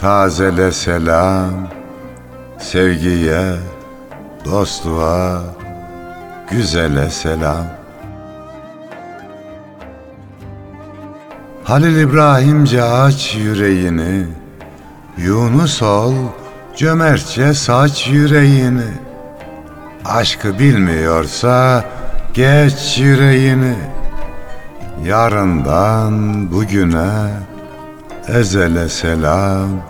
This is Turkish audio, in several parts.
tazele selam Sevgiye, dostluğa, güzele selam. Halil İbrahimce aç yüreğini Yunus ol, cömertçe saç yüreğini. Aşkı bilmiyorsa geç yüreğini. Yarından bugüne ezele selam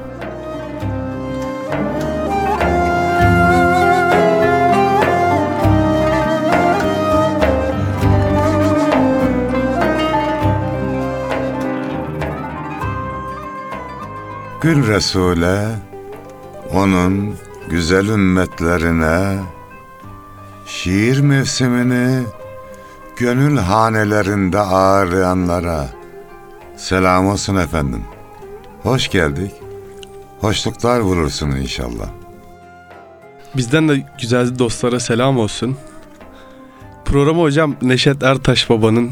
Gül Resul'e, onun güzel ümmetlerine, şiir mevsimini gönül hanelerinde ağırlayanlara selam olsun efendim. Hoş geldik. Hoşluklar bulursun inşallah. Bizden de güzel dostlara selam olsun. Programa hocam Neşet Ertaş babanın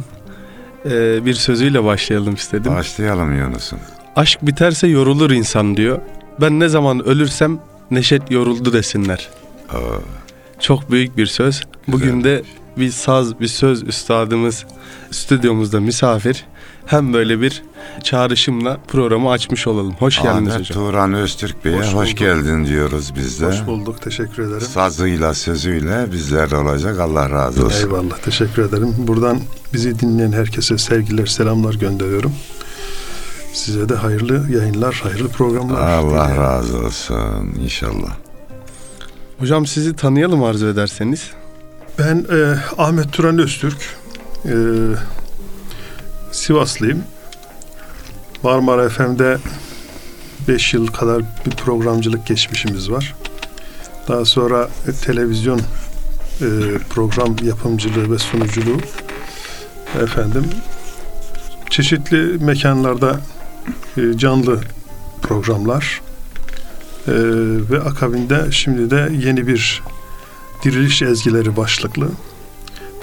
e, bir sözüyle başlayalım istedim. Başlayalım Yunus'um. Aşk biterse yorulur insan diyor. Ben ne zaman ölürsem Neşet yoruldu desinler. Oo, Çok büyük bir söz. Bugün de bir saz, bir söz üstadımız stüdyomuzda misafir. Hem böyle bir çağrışımla programı açmış olalım. Hoş geldiniz Ahmet hocam. Turan Öztürk Bey'e Hoş hoş, geldin diyoruz biz de. Hoş bulduk. Teşekkür ederim. Sazıyla sözüyle bizler olacak. Allah razı olsun. Eyvallah. Teşekkür ederim. Buradan bizi dinleyen herkese sevgiler, selamlar gönderiyorum. Size de hayırlı yayınlar, hayırlı programlar. Allah dilerim. razı olsun inşallah. Hocam sizi tanıyalım arzu ederseniz. Ben e, Ahmet Turan Öztürk. E, Sivaslıyım. Marmara FM'de 5 yıl kadar bir programcılık geçmişimiz var. Daha sonra e, televizyon e, program yapımcılığı ve sunuculuğu efendim çeşitli mekanlarda canlı programlar e, ve akabinde şimdi de yeni bir diriliş ezgileri başlıklı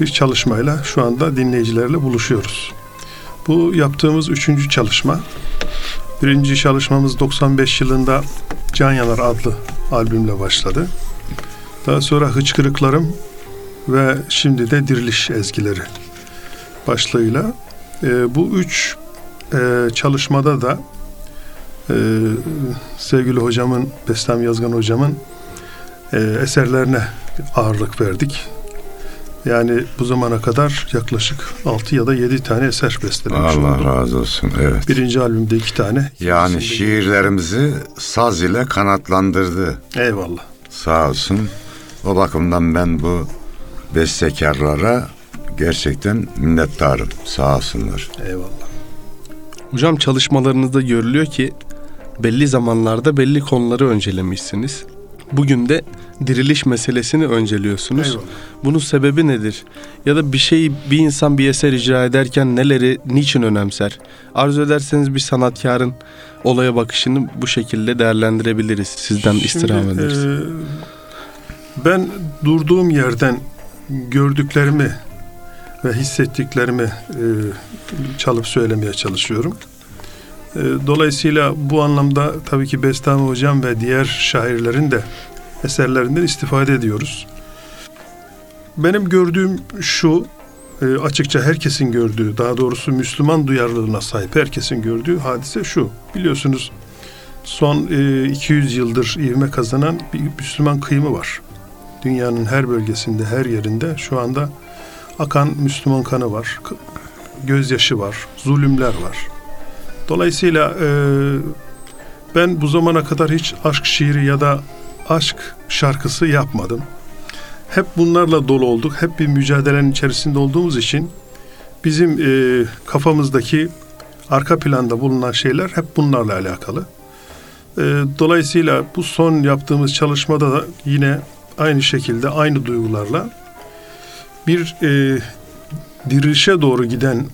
bir çalışmayla şu anda dinleyicilerle buluşuyoruz. Bu yaptığımız üçüncü çalışma. Birinci çalışmamız 95 yılında Can Yanar adlı albümle başladı. Daha sonra Hıçkırıklarım ve şimdi de Diriliş Ezgileri başlığıyla e, bu üç e, çalışmada da e, sevgili hocamın, Bestem Yazgan hocamın e, eserlerine ağırlık verdik. Yani bu zamana kadar yaklaşık 6 ya da 7 tane eser bestelemiş Allah oldum. razı olsun. Evet. Birinci albümde iki tane. Yani şiirlerimizi saz ile kanatlandırdı. Eyvallah. Sağ olsun. O bakımdan ben bu bestekarlara gerçekten minnettarım. Sağ olsunlar. Eyvallah. Hocam çalışmalarınızda görülüyor ki belli zamanlarda belli konuları öncelemişsiniz. Bugün de diriliş meselesini önceliyorsunuz. Eyvallah. Bunun sebebi nedir? Ya da bir şeyi bir insan bir eser icra ederken neleri niçin önemser? Arzu ederseniz bir sanatkarın olaya bakışını bu şekilde değerlendirebiliriz. Sizden istirham Şimdi, ederiz. e, ben durduğum yerden gördüklerimi ve hissettiklerimi e, çalıp söylemeye çalışıyorum. E, dolayısıyla bu anlamda tabii ki Bestami Hocam ve diğer şairlerin de eserlerinden istifade ediyoruz. Benim gördüğüm şu, e, açıkça herkesin gördüğü, daha doğrusu Müslüman duyarlılığına sahip herkesin gördüğü hadise şu. Biliyorsunuz son e, 200 yıldır ivme kazanan bir Müslüman kıyımı var. Dünyanın her bölgesinde, her yerinde şu anda akan Müslüman kanı var. Gözyaşı var, zulümler var. Dolayısıyla e, ben bu zamana kadar hiç aşk şiiri ya da aşk şarkısı yapmadım. Hep bunlarla dolu olduk. Hep bir mücadelenin içerisinde olduğumuz için bizim e, kafamızdaki arka planda bulunan şeyler hep bunlarla alakalı. E, dolayısıyla bu son yaptığımız çalışmada da yine aynı şekilde aynı duygularla bir e, dirilişe doğru giden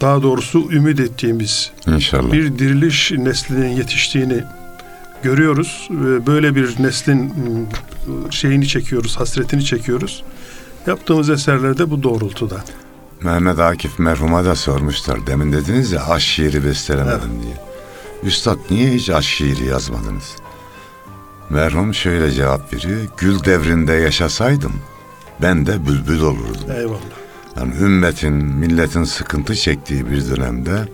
daha doğrusu ümit ettiğimiz İnşallah. bir diriliş neslinin yetiştiğini görüyoruz. Ve Böyle bir neslin ım, şeyini çekiyoruz, hasretini çekiyoruz. Yaptığımız eserlerde bu doğrultuda. Mehmet Akif merhuma da sormuşlar. Demin dediniz ya aşk şiiri bestelemedim diye. Üstad niye hiç aşk şiiri yazmadınız? Merhum şöyle cevap veriyor. Gül devrinde yaşasaydım ben de bülbül olurdum. Eyvallah. Yani ümmetin, milletin sıkıntı çektiği bir dönemde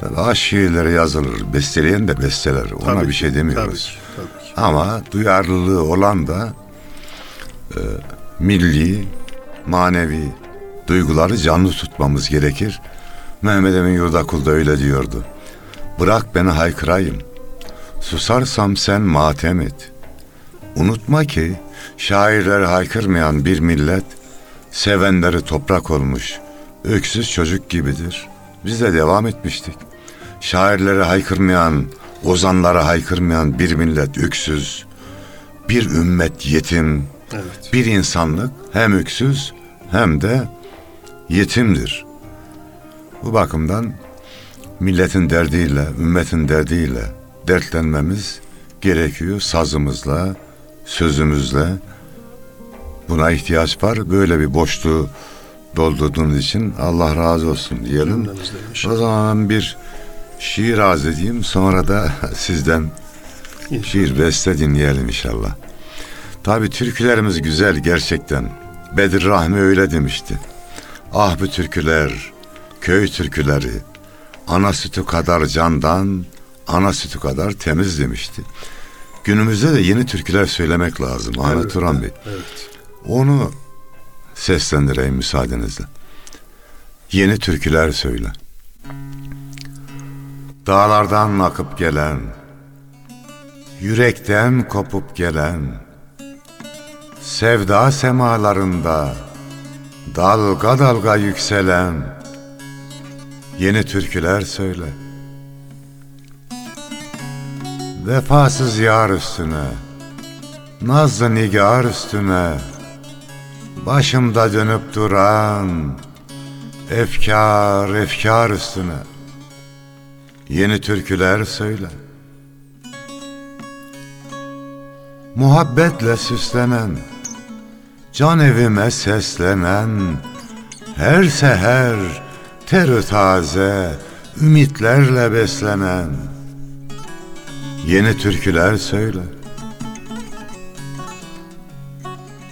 tabii aşk şiirleri yazılır. Besteleyen de besteler. Ona Tabii bir ki, şey Tabii demiyoruz. ki, tabii ki. Ama duyarlılığı olan da e, milli, manevi duyguları canlı tutmamız gerekir. Mehmet Emin Yurdakul da öyle diyordu. Bırak beni haykırayım. Susarsam sen matem et. Unutma ki şairleri haykırmayan bir millet sevenleri toprak olmuş. Öksüz çocuk gibidir. Biz de devam etmiştik. Şairleri haykırmayan, ozanları haykırmayan bir millet öksüz, bir ümmet yetim, Evet. bir insanlık hem öksüz hem de yetimdir. Bu bakımdan milletin derdiyle, ümmetin derdiyle dertlenmemiz gerekiyor sazımızla, sözümüzle. Buna ihtiyaç var. Böyle bir boşluğu doldurduğunuz için Allah razı olsun diyelim. O zaman bir şiir arz edeyim sonra da sizden İnşallah. bir beste dinleyelim inşallah. Tabi türkülerimiz güzel gerçekten. Bedir Rahmi öyle demişti. Ah bu türküler, köy türküleri, ana sütü kadar candan, ana sütü kadar temiz demişti. Günümüzde de yeni türküler söylemek lazım Ahmet Evet, Turan Bey. Evet. Onu seslendireyim müsaadenizle. Yeni türküler söyle. Dağlardan akıp gelen, yürekten kopup gelen, sevda semalarında dalga dalga yükselen yeni türküler söyle. Vefasız yar üstüne, nazlı nigar üstüne, Başımda dönüp duran efkar efkar üstüne yeni türküler söyle. Muhabbetle süslenen, can evime seslenen, her seher terü taze, ümitlerle beslenen yeni türküler söyle.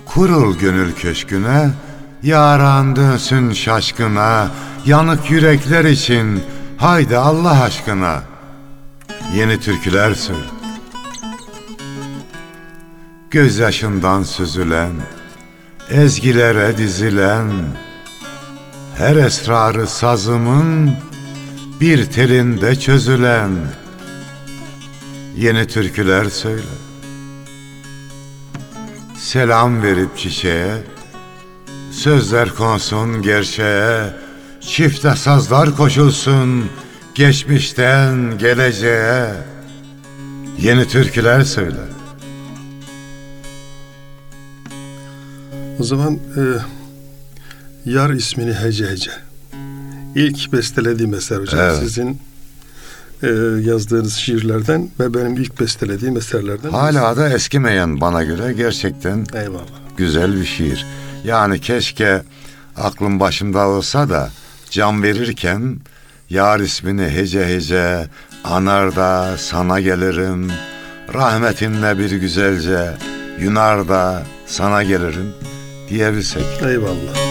Kurul gönül köşküne, yaran dönsün şaşkına, yanık yürekler için haydi Allah aşkına. Yeni türküler söyle. Gözyaşından süzülen, ezgilere dizilen, her esrarı sazımın bir telinde çözülen yeni türküler söyle. Selam verip çiçeğe, sözler konsun gerçeğe, çifte sazlar koşulsun geçmişten geleceğe. Yeni türküler söyle. O zaman e, Yar ismini hece hece. İlk bestelediğim eser hocam. Evet. Sizin e, yazdığınız şiirlerden ve benim ilk bestelediğim eserlerden. Hala da eskimeyen bana göre gerçekten Eyvallah. güzel bir şiir. Yani keşke aklım başımda olsa da can verirken yar ismini hece hece anar da sana gelirim. Rahmetinle bir güzelce yunar da sana gelirim diyebilsek. Eyvallah.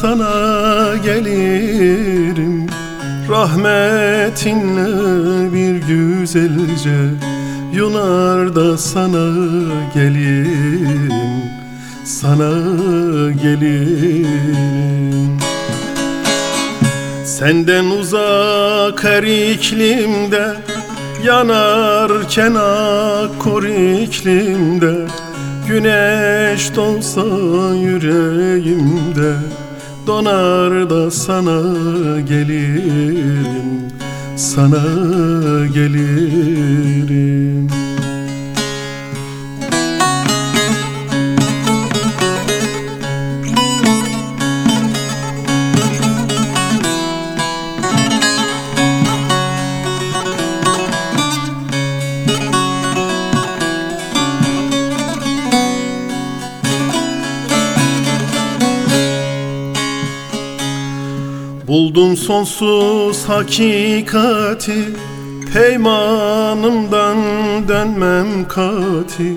Sana gelirim. Rahmetinle bir güzelce Yunar da sana gelirim. Sana gelirim. Senden uzak her iklimde Yanarken akkor iklimde. Güneş doğsa yüreğimde Donar da sana gelirim Sana gelirim Buldum sonsuz hakikati. Peymanımdan dönmem kati.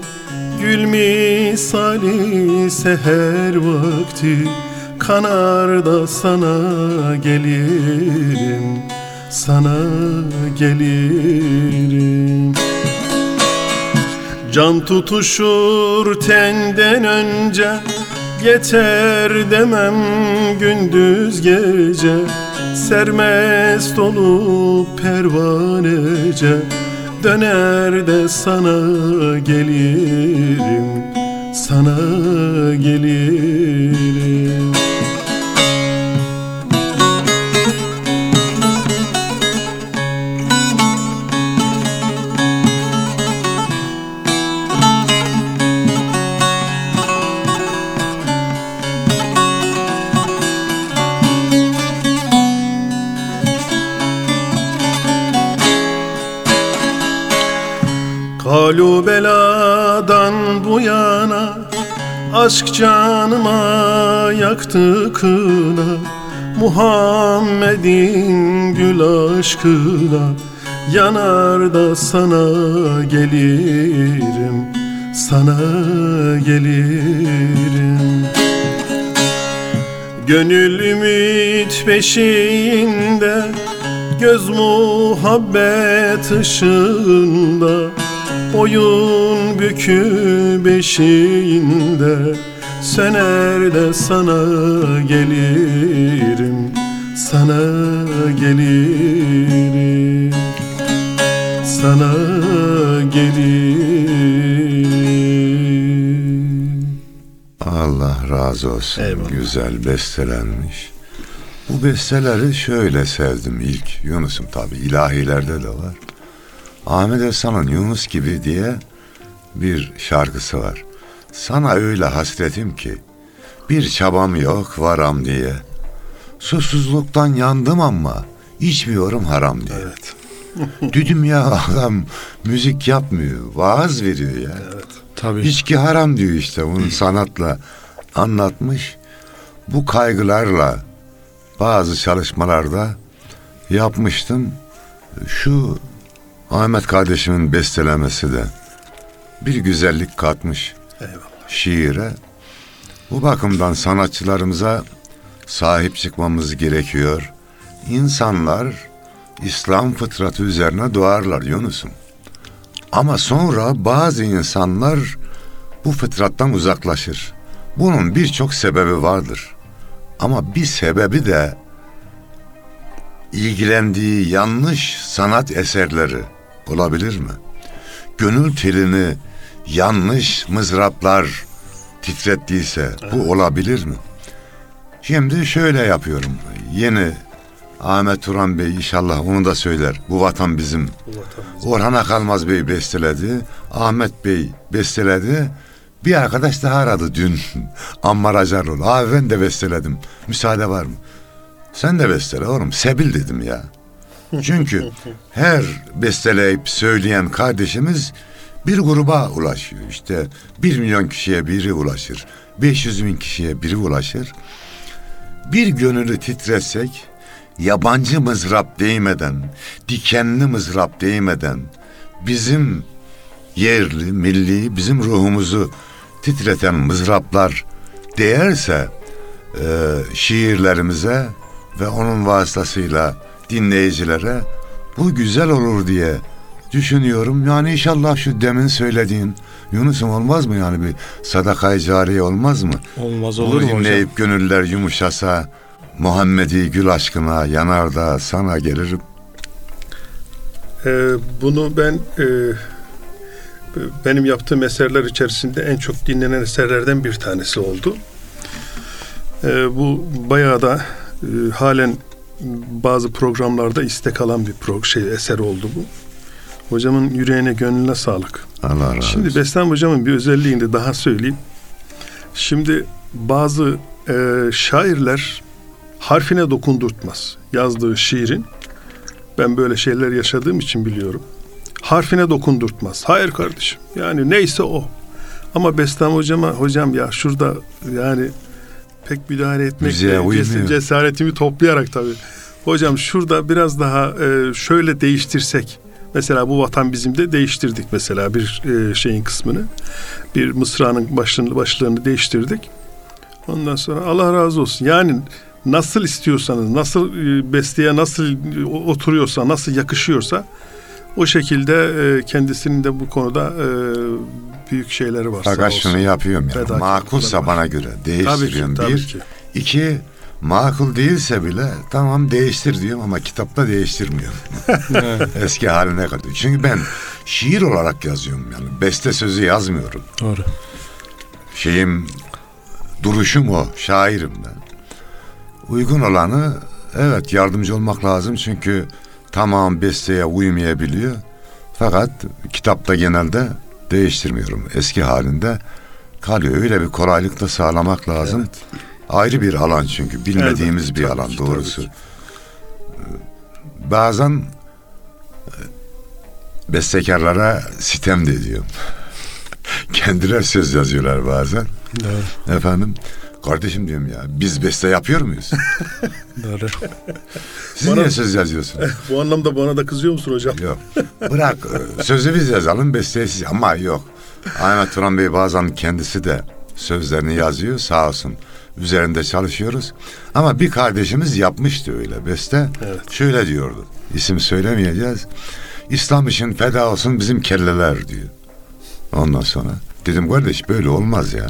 Gül misali seher vakti. Kanar da sana gelirim Sana gelirim. Can tutuşur tenden önce. Yeter demem gündüz gece Sermest olup pervanece. Döner de sana gelirim Sana gelirim Kalu beladan bu yana Aşk canıma yaktı kına Muhammed'in gül aşkına Yanar da sana gelirim Sana gelirim. Gönül ümit beşiğinde Göz muhabbet ışığında Boyun bükü beşiğinde Söner de sana gelirim Sana gelirim Sana gelirim Allah razı olsun. Eyvallah. Güzel bestelenmiş. Bu besteleri şöyle sevdim ilk. Yunus'um tabi ilahilerde de var. Ahmet Esan'ın Yunus gibi diye bir şarkısı var. Sana öyle hasretim ki bir çabam yok varam diye. Susuzluktan yandım ama içmiyorum haram diye. Evet. Düdüm ya adam müzik yapmıyor, vaaz veriyor ya. Tabii. İçki haram diyor işte bunu sanatla anlatmış. Bu kaygılarla bazı çalışmalarda yapmıştım. Şu Ahmet kardeşimin bestelemesi de bir güzellik katmış Eyvallah. şiire. Bu bakımdan sanatçılarımıza sahip çıkmamız gerekiyor. İnsanlar İslam fıtratı üzerine doğarlar Yunus'um. Ama sonra bazı insanlar bu fıtrattan uzaklaşır. Bunun birçok sebebi vardır. Ama bir sebebi de ilgilendiği yanlış sanat eserleri olabilir mi? Gönül telini yanlış mızraplar titrettiyse bu olabilir mi? Şimdi şöyle yapıyorum. Yeni Ahmet Turan Bey inşallah onu da söyler. Bu vatan bizim. Orhan Akalmaz Bey besteledi. Ahmet Bey besteledi. Bir arkadaş daha aradı dün. Ammar Acarlı. Abi ben de besteledim. Müsaade var mı? Sen de bestele oğlum. Sebil dedim ya. Çünkü her besteleyip söyleyen kardeşimiz bir gruba ulaşıyor. İşte bir milyon kişiye biri ulaşır. 500 bin kişiye biri ulaşır. Bir gönülü titretsek, yabancı mızrap değmeden, dikenli mızrap değmeden bizim yerli, milli, bizim ruhumuzu titreten mızraplar değerse e, şiirlerimize ve onun vasıtasıyla dinleyicilere bu güzel olur diye düşünüyorum. Yani inşallah şu demin söylediğin Yunus'um olmaz mı yani bir sadakayı cariye olmaz mı? Olmaz olur mu hocam? dinleyip gönüller yumuşasa Muhammedi gül aşkına yanar da sana gelirim. Ee, bunu ben e, benim yaptığım eserler içerisinde en çok dinlenen eserlerden bir tanesi oldu. Ee, bu bayağı da e, halen bazı programlarda istek alan bir pro şey eser oldu bu. Hocamın yüreğine gönlüne sağlık. Allah razı Şimdi. Bestem hocamın bir özelliğini de daha söyleyeyim. Şimdi bazı e, şairler harfine dokundurtmaz. Yazdığı şiirin ben böyle şeyler yaşadığım için biliyorum. Harfine dokundurtmaz. Hayır kardeşim. Yani neyse o. Ama Bestem hocama hocam ya şurada yani pek müdahale etmek ces- cesaretimi toplayarak tabii. Hocam şurada biraz daha e, şöyle değiştirsek. Mesela bu vatan bizim de değiştirdik mesela bir e, şeyin kısmını. Bir mısranın başlığını, başlığını değiştirdik. Ondan sonra Allah razı olsun. Yani nasıl istiyorsanız, nasıl e, besteye nasıl e, oturuyorsa, nasıl yakışıyorsa o şekilde e, kendisinin de bu konuda e, büyük şeyleri var. Fakat olsun. şunu yapıyorum yani. Fedakarlıkları Makulsa bana göre Tabii ki, değiştiriyorum. tabii bir. ki. İki, makul değilse bile tamam değiştir diyorum ama kitapta değiştirmiyorum. Evet, Eski haline kadar. Çünkü ben şiir olarak yazıyorum yani. Beste sözü yazmıyorum. Doğru. Şeyim, duruşum o. Şairim ben. Uygun olanı evet yardımcı olmak lazım çünkü tamam besteye uymayabiliyor. Fakat kitapta genelde değiştirmiyorum. Eski halinde kalıyor. Öyle bir kolaylık da sağlamak lazım. Ayrı bir alan çünkü bilmediğimiz Elbette, bir tabii alan ki, doğrusu. ki. Bazen e, bestekarlara sitem de ediyorum. Kendiler söz yazıyorlar bazen. Doğru. Efendim kardeşim diyorum ya biz beste yapıyor muyuz? Doğru. Siz Bana- niye söz yazıyorsunuz? Bu anlamda bana da kızıyor musun hocam? yok. Bırak e, sözü biz yazalım besteyi siz ama yok. Ahmet Turan Bey bazen kendisi de sözlerini yazıyor sağ olsun. Üzerinde çalışıyoruz. Ama bir kardeşimiz yapmıştı öyle beste. Evet. Şöyle diyordu. İsim söylemeyeceğiz. İslam için feda olsun bizim kelleler diyor. Ondan sonra dedim kardeş böyle olmaz ya.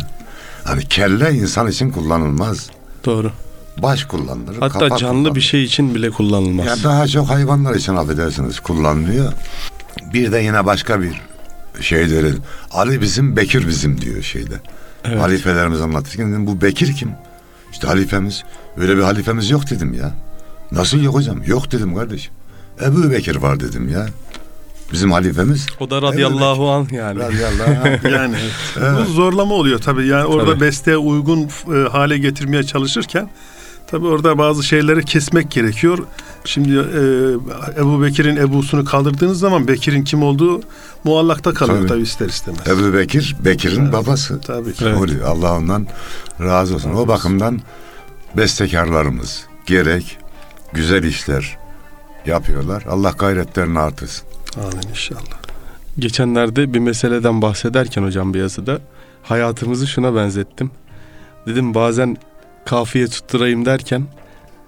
Hani kelle insan için kullanılmaz. Doğru. Baş kullanılır. Hatta canlı kullanılır. bir şey için bile kullanılmaz. Ya daha çok hayvanlar için affedersiniz kullanılıyor. Bir de yine başka bir şey dedi. Ali bizim, Bekir bizim diyor şeyde. Evet. Halifelerimiz anlatırken dedim bu Bekir kim? İşte halifemiz. Öyle bir halifemiz yok dedim ya. Nasıl yok hocam? Yok dedim kardeşim. Ebu Bekir var dedim ya. Bizim halifemiz. O da radıyallahu an yani. Radıyallahu. Yani bu zorlama oluyor tabii. Yani orada Tabii. besteye uygun e, hale getirmeye çalışırken tabii orada bazı şeyleri kesmek gerekiyor. Şimdi e, Ebu Bekir'in Ebu'sunu kaldırdığınız zaman Bekir'in kim olduğu muallakta kalıyor Tabii. tabii, ister istemez. Ebu Bekir, Bekir'in babası. Tabii ki. Evet. Oluyor. Allah ondan razı olsun. O bakımdan bestekarlarımız gerek güzel işler yapıyorlar. Allah gayretlerini artırsın. Amin inşallah. Geçenlerde bir meseleden bahsederken hocam bir yazıda hayatımızı şuna benzettim. Dedim bazen kafiye tutturayım derken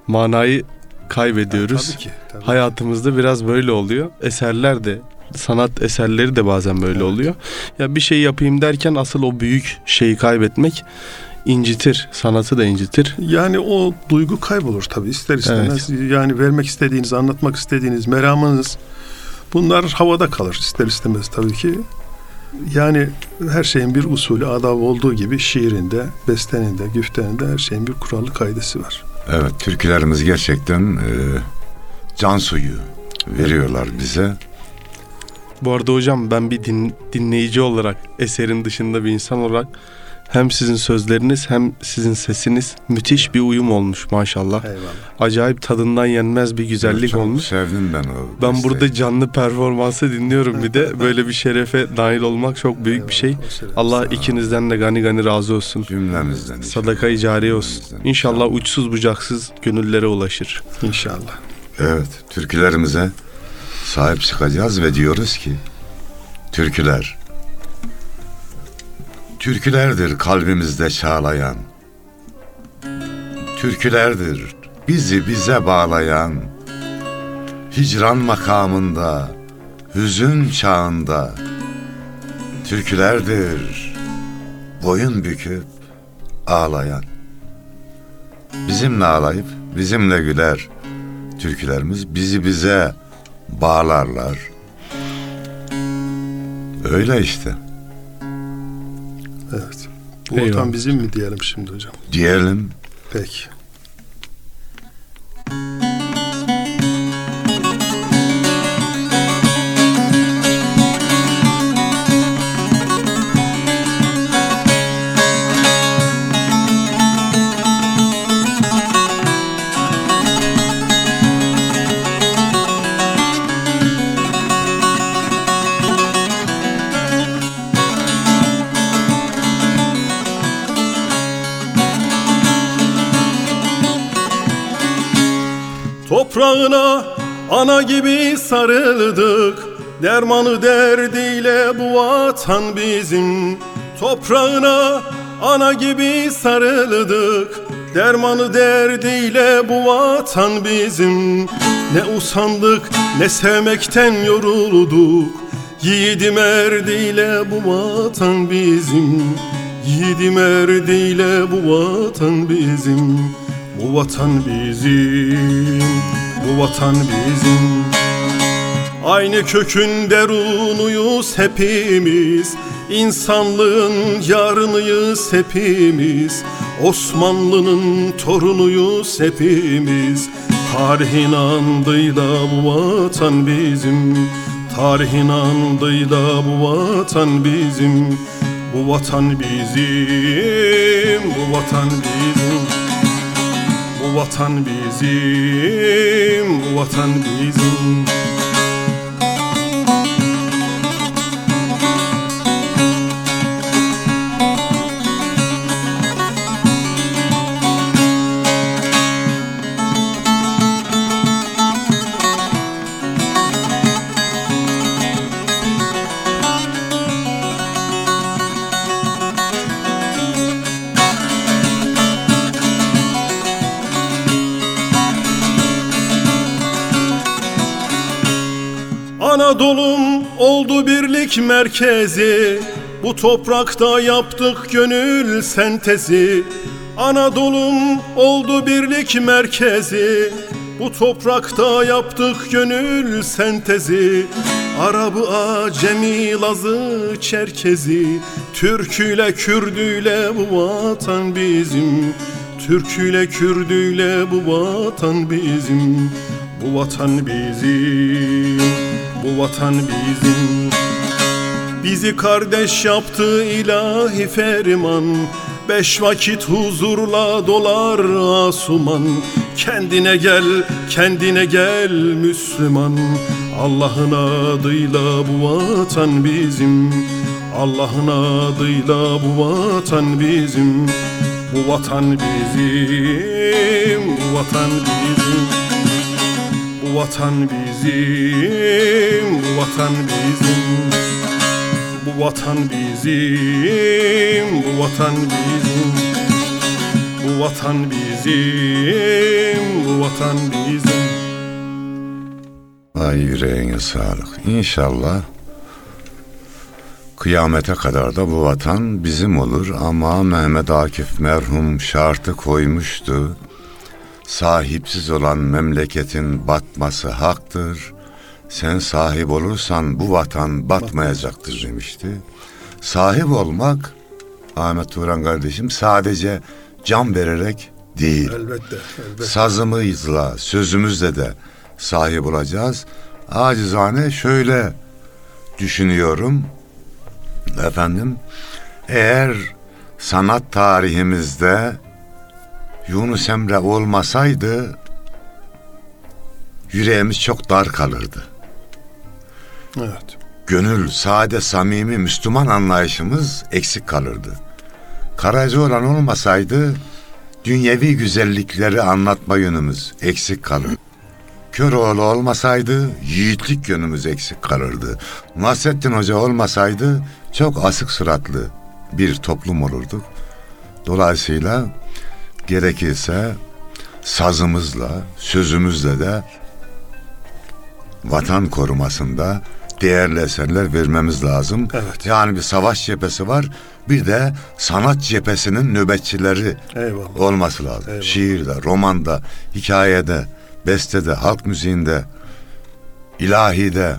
manayı kaybediyoruz. Tabii ki. Tabii. Hayatımızda biraz böyle oluyor. Eserler de sanat eserleri de bazen böyle Evet. oluyor. Ya bir şey yapayım derken asıl o büyük şeyi kaybetmek incitir. Sanatı da incitir. Yani o duygu kaybolur tabii ister istemez. Yani vermek istediğiniz, anlatmak istediğiniz meramınız bunlar havada kalır ister istemez tabii ki. Yani her şeyin bir usulü, adabı olduğu gibi şiirinde, besteninde, güfteninde her şeyin bir kuralı kaidesi var. Evet, türkülerimiz gerçekten e, can suyu veriyorlar bize. Bu arada hocam ben bir din- dinleyici olarak eserin dışında bir insan olarak hem sizin sözleriniz hem sizin sesiniz müthiş bir uyum olmuş maşallah. Eyvallah. Acayip tadından yenmez bir güzellik Çok olmuş. Sevdim ben o. Ben besteyi. burada canlı performansı dinliyorum bir de böyle bir şerefe dahil olmak çok büyük bir şey. Eyvallah, o selam. Allah ikinizden de gani gani razı olsun. cümlemizden. Sadakayı cariye olsun. Cümlemizden İnşallah uçsuz bucaksız gönüllere ulaşır. İnşallah. Evet, türkülerimize sahip çıkacağız ve diyoruz ki türküler Türkülerdir kalbimizde çağlayan. Türkülerdir bizi bize bağlayan. Hicran makamında, hüzün çağında. Türkülerdir boyun büküp ağlayan. Bizimle ağlayıp bizimle güler. Türkülerimiz bizi bize bağlarlar. Öyle işte. Evet. Bu Eyvallah. vatan bizim mi diyelim şimdi hocam? Diyelim Peki. Toprağına ana gibi sarıldık. Dermanı derdiyle bu vatan bizim. Toprağına ana gibi sarıldık. Dermanı derdiyle bu vatan bizim. Ne usandık ne sevmekten yorulduk. Yiğidim erdiyle bu vatan bizim. Yiğidim erdiyle bu vatan bizim Bu vatan bizim Bu vatan bizim. Aynı kökün derunuyuz hepimiz İnsanlığın yarınıyız hepimiz. Osmanlı'nın torunuyuz hepimiz. Tarihin andıyla bu vatan bizim. Tarihin andıyla bu vatan bizim. Bu vatan bizim Bu vatan bizim vatan bizim vatan bizim birlik merkezi Bu toprakta yaptık gönül sentezi. Anadolu'm oldu birlik merkezi Bu toprakta yaptık gönül sentezi. Arabı, Acemi, Lazı, Çerkezi Türküyle, Kürdüyle bu vatan bizim. Türküyle, Kürdüyle bu vatan bizim. Bu vatan bizim Bu vatan bizim Bizi kardeş yaptı ilahi ferman. Beş vakit huzurla dolar asuman. Kendine gel, kendine gel Müslüman. Allah'ın adıyla bu vatan bizim. Allah'ın adıyla bu vatan bizim. Bu vatan bizim, bu vatan bizim. Bu vatan bizim, bu vatan bizim bu vatan bizim, bu vatan bizim Bu vatan bizim, bu vatan bizim Ay yüreğine sağlık. İnşallah kıyamete kadar da bu vatan bizim olur ama Mehmet Akif merhum şartı koymuştu. Sahipsiz olan memleketin batması haktır. Sen sahip olursan bu vatan batmayacaktır demişti. Sahip olmak Ahmet Turan kardeşim sadece can vererek değil Elbette, elbette. sazımızla, sözümüzle de sahip olacağız. Acizane şöyle düşünüyorum. Efendim, eğer sanat tarihimizde Yunus Emre olmasaydı yüreğimiz çok dar kalırdı. Evet. Gönül, sade, samimi, Müslüman anlayışımız eksik kalırdı. Karacaoğlan olmasaydı dünyevi güzellikleri anlatma yönümüz eksik kalır. Köroğlu olmasaydı yiğitlik yönümüz eksik kalırdı. Nasrettin Hoca olmasaydı çok asık suratlı bir toplum olurduk. Dolayısıyla gerekirse sazımızla, sözümüzle de vatan korumasında değerli eserler vermemiz lazım. Evet. Yani bir savaş cephesi var, bir de sanat cephesinin nöbetçileri Eyvallah. olması lazım. Eyvallah. Şiirde, romanda, hikayede, bestede, halk müziğinde, ilahide,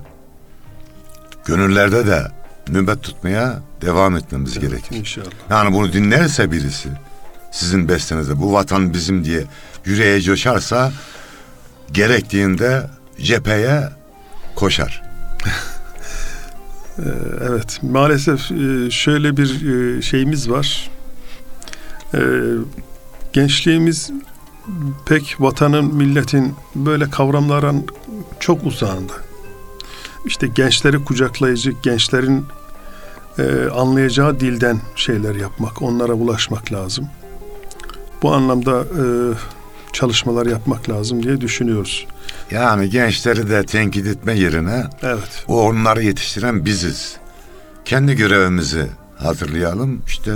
gönüllerde de nöbet tutmaya devam etmemiz gerekir. İnşallah. Yani bunu dinlerse birisi sizin bestenizde bu vatan bizim diye yüreğe coşarsa gerektiğinde cepheye koşar. Ee, Evet, maalesef e, şöyle bir e, şeyimiz var. Ee, Gençliğimiz pek vatanın, milletin böyle kavramların çok uzağında. İşte gençleri kucaklayıcı, gençlerin e, anlayacağı dilden şeyler yapmak, onlara ulaşmak lazım. Bu anlamda çalışmalar yapmak lazım diye düşünüyoruz. Yani gençleri de tenkit etme yerine Evet, o onları yetiştiren biziz. Kendi görevimizi hatırlayalım. İşte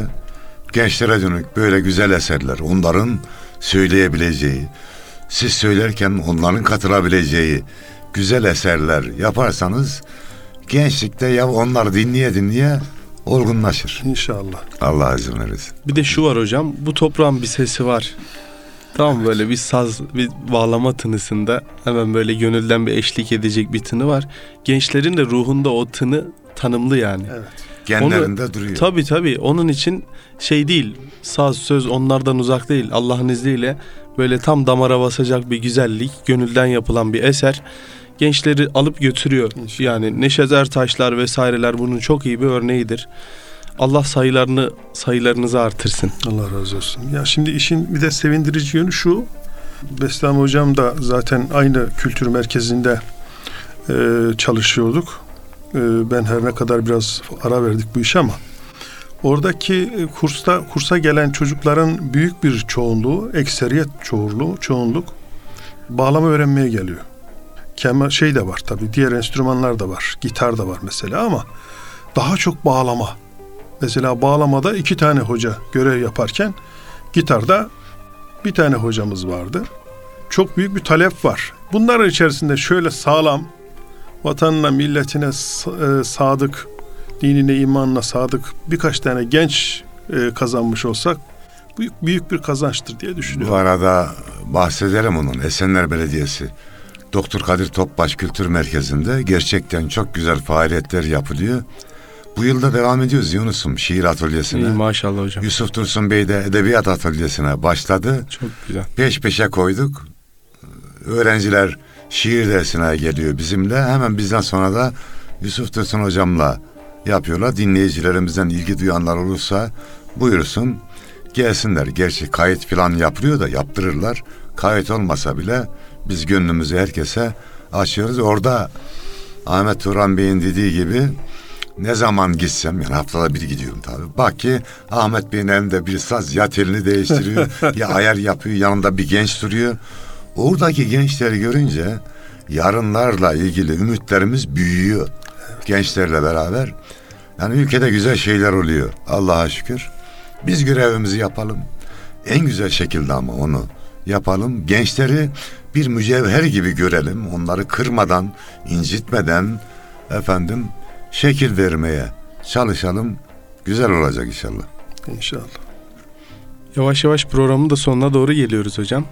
gençlere dönük böyle güzel eserler, onların söyleyebileceği, siz söylerken onların katılabileceği güzel eserler yaparsanız gençlikte ya onlar dinleye dinleye olgunlaşır. inşallah. Allah izin verirse. Bir de şu var hocam. Bu toprağın bir sesi var. Tam böyle bir saz, bir bağlama tınısında hemen böyle gönülden bir eşlik edecek bir tını var. Gençlerin de ruhunda o tını tanımlı yani. Evet. Genlerinde duruyor. Tabii tabii. Onun için şey değil. Saz, söz onlardan uzak değil. Allah'ın izniyle böyle tam damara basacak bir güzellik, gönülden yapılan bir eser gençleri alıp götürüyor. İnşallah. Yani Neşet Ertaşlar vesaireler bunun çok iyi bir örneğidir. Allah sayılarını sayılarınızı artırsın. Allah razı olsun. Ya şimdi işin bir de sevindirici yönü şu. Beslami Hocam da zaten aynı kültür merkezinde e, çalışıyorduk. E, ben her ne kadar biraz ara verdik bu işe ama oradaki e, kursta kursa gelen çocukların büyük bir çoğunluğu, ekseriyet çoğunluğu, çoğunluk bağlama öğrenmeye geliyor. Kemal şey de var tabii, diğer enstrümanlar da var. Gitar da var mesela ama daha çok bağlama. Mesela bağlamada iki tane hoca görev yaparken gitarda bir tane hocamız vardı. Çok büyük bir talep var. Bunların içerisinde şöyle sağlam, vatanına, milletine e, sadık, dinine, imanına sadık birkaç tane genç e, kazanmış olsak büyük büyük bir kazançtır diye Bu düşünüyorum. arada bahsedelim onun. Esenler Belediyesi. Doktor Kadir Topbaş Kültür Merkezi'nde gerçekten çok güzel faaliyetler yapılıyor. Bu yılda devam ediyoruz Yunus'um şiir İyi, atölyesine. maşallah hocam. Yusuf Dursun Bey de edebiyat atölyesine başladı. Çok güzel. Peş peşe koyduk. Öğrenciler şiir dersine geliyor bizimle. Hemen bizden sonra da Yusuf Dursun hocamla yapıyorlar. Dinleyicilerimizden ilgi duyanlar olursa buyursun gelsinler. Gerçi kayıt falan yapılıyor da yaptırırlar. Kayıt olmasa bile biz gönlümüzü herkese açıyoruz. Orada Ahmet Turan Bey'in dediği gibi ne zaman gitsem yani haftada bir gidiyorum tabii. Bak ki Ahmet Bey'in elinde bir saz ya telini değiştiriyor ya ayar yapıyor yanında bir genç duruyor. Oradaki gençleri görünce yarınlarla ilgili ümitlerimiz büyüyor. Gençlerle beraber. Yani ülkede güzel şeyler oluyor. Allah'a şükür. Biz görevimizi yapalım. En güzel şekilde ama onu yapalım. Gençleri bir mücevher gibi görelim. Onları kırmadan, incitmeden efendim şekil vermeye çalışalım. Güzel olacak inşallah. İnşallah. Yavaş yavaş programın da sonuna doğru geliyoruz hocam.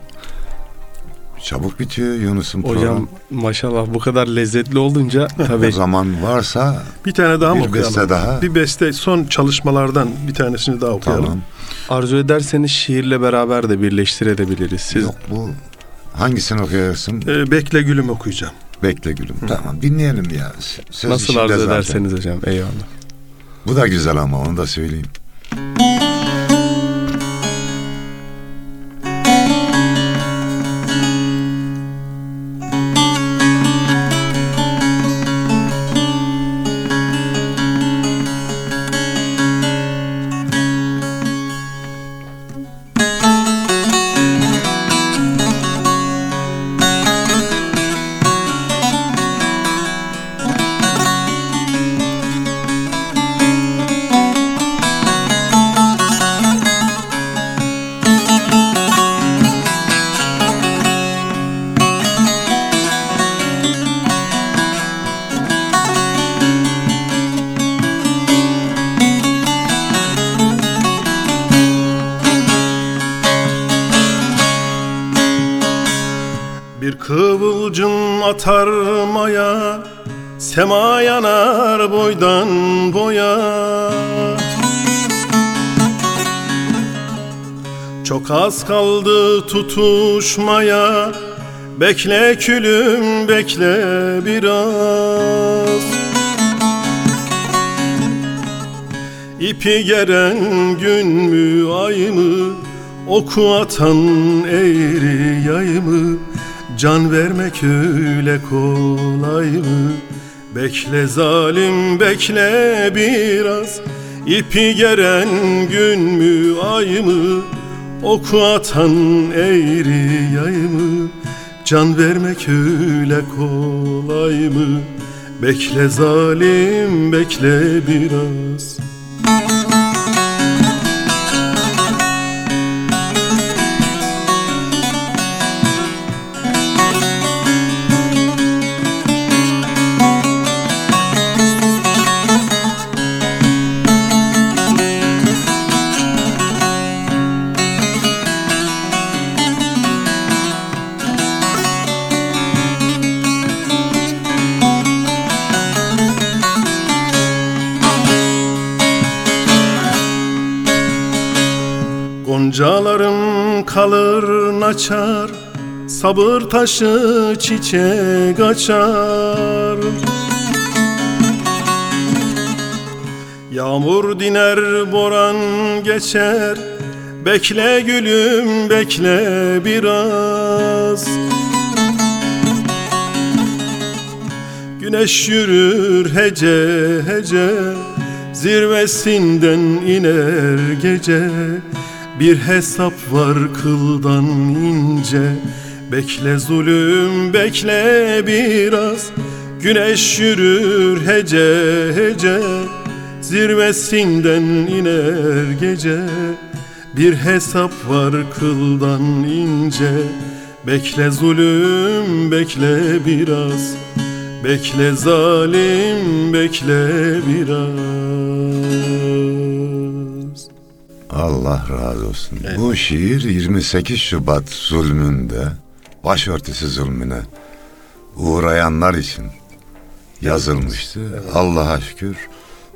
Çabuk bitiyor Yunus'un programı. Hocam maşallah bu kadar lezzetli olunca O tabii zaman varsa Bir tane daha mı bir okuyalım? beste daha. Bir beste son çalışmalardan bir tanesini daha okuyalım. Tamam. arzu ederseniz şiirle beraber de birleştirebiliriz. Siz Yok bu hangisini okuyarsın? Ee, Bekle gülüm okuyacağım. Bekle gülüm. Tamam dinleyelim ya. Söz nasıl arzu ederseniz hocam. Eyvallah. Bu da güzel ama onu da söyleyeyim. Sema yanar boydan boya. Çok az kaldı tutuşmaya. Bekle külüm bekle biraz. İpi geren gün mü ay mı? Oku atan eğri yay mı? Can vermek öyle kolay mı Bekle zalim bekle biraz. İpi geren gün mü ay mı? Oku atan eğri yay mı? Can vermek öyle kolay mı? Bekle zalim bekle biraz naçar Sabır taşı çiçek açar. Yağmur diner boran geçer Bekle gülüm bekle biraz. Güneş yürür hece hece Zirvesinden iner gece Bir hesap var kıldan ince. Bekle zulüm bekle biraz. Güneş yürür hece hece. Zirvesinden iner gece. Bir hesap var kıldan ince. Bekle zulüm bekle biraz. Bekle zalim bekle biraz Allah razı olsun. Bu şiir 28 Şubat zulmünde, başörtüsü zulmüne uğrayanlar için yazılmıştı. Allah'a şükür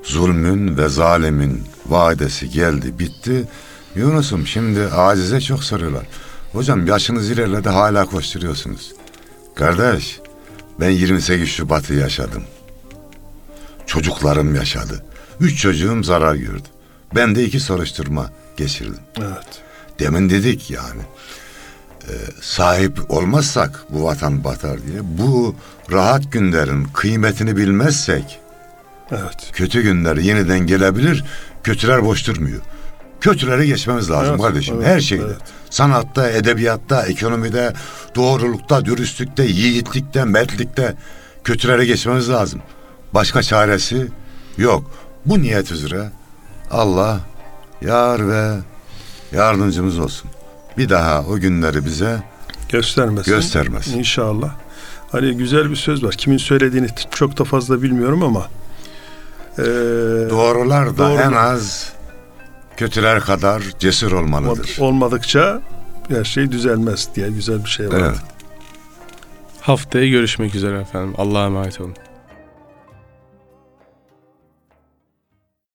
zulmün ve zalimin vadesi geldi, bitti. Yunus'um şimdi acize çok soruyorlar. Hocam yaşınız ilerledi hala koşturuyorsunuz. Kardeş ben 28 Şubat'ı yaşadım. Çocuklarım yaşadı. Üç çocuğum zarar gördü. Ben de iki soruşturma geçirdim. Evet. Demin dedik yani. e, sahip olmazsak bu vatan batar diye. Bu rahat günlerin kıymetini bilmezsek Evet. kötü günler yeniden gelebilir. Kötüler boş durmuyor. Kötüleri geçmemiz lazım Evet, kardeşim. evet, Her şeyde. evet. Sanatta, edebiyatta, ekonomide, doğrulukta, dürüstlükte, yiğitlikte, mertlikte kötüleri geçmemiz lazım. Başka çaresi yok. Bu niyet üzere Allah yar ve yardımcımız olsun. Bir daha o günleri bize Göstermesin. göstermesin. İnşallah. Hani güzel bir söz var. Kimin söylediğini çok da fazla bilmiyorum ama eee, Doğrular da Doğru. en az kötüler kadar cesur olmalıdır. olmadıkça her şey düzelmez diye güzel bir şey var. Evet. Haftaya görüşmek üzere efendim. Allah'a emanet olun.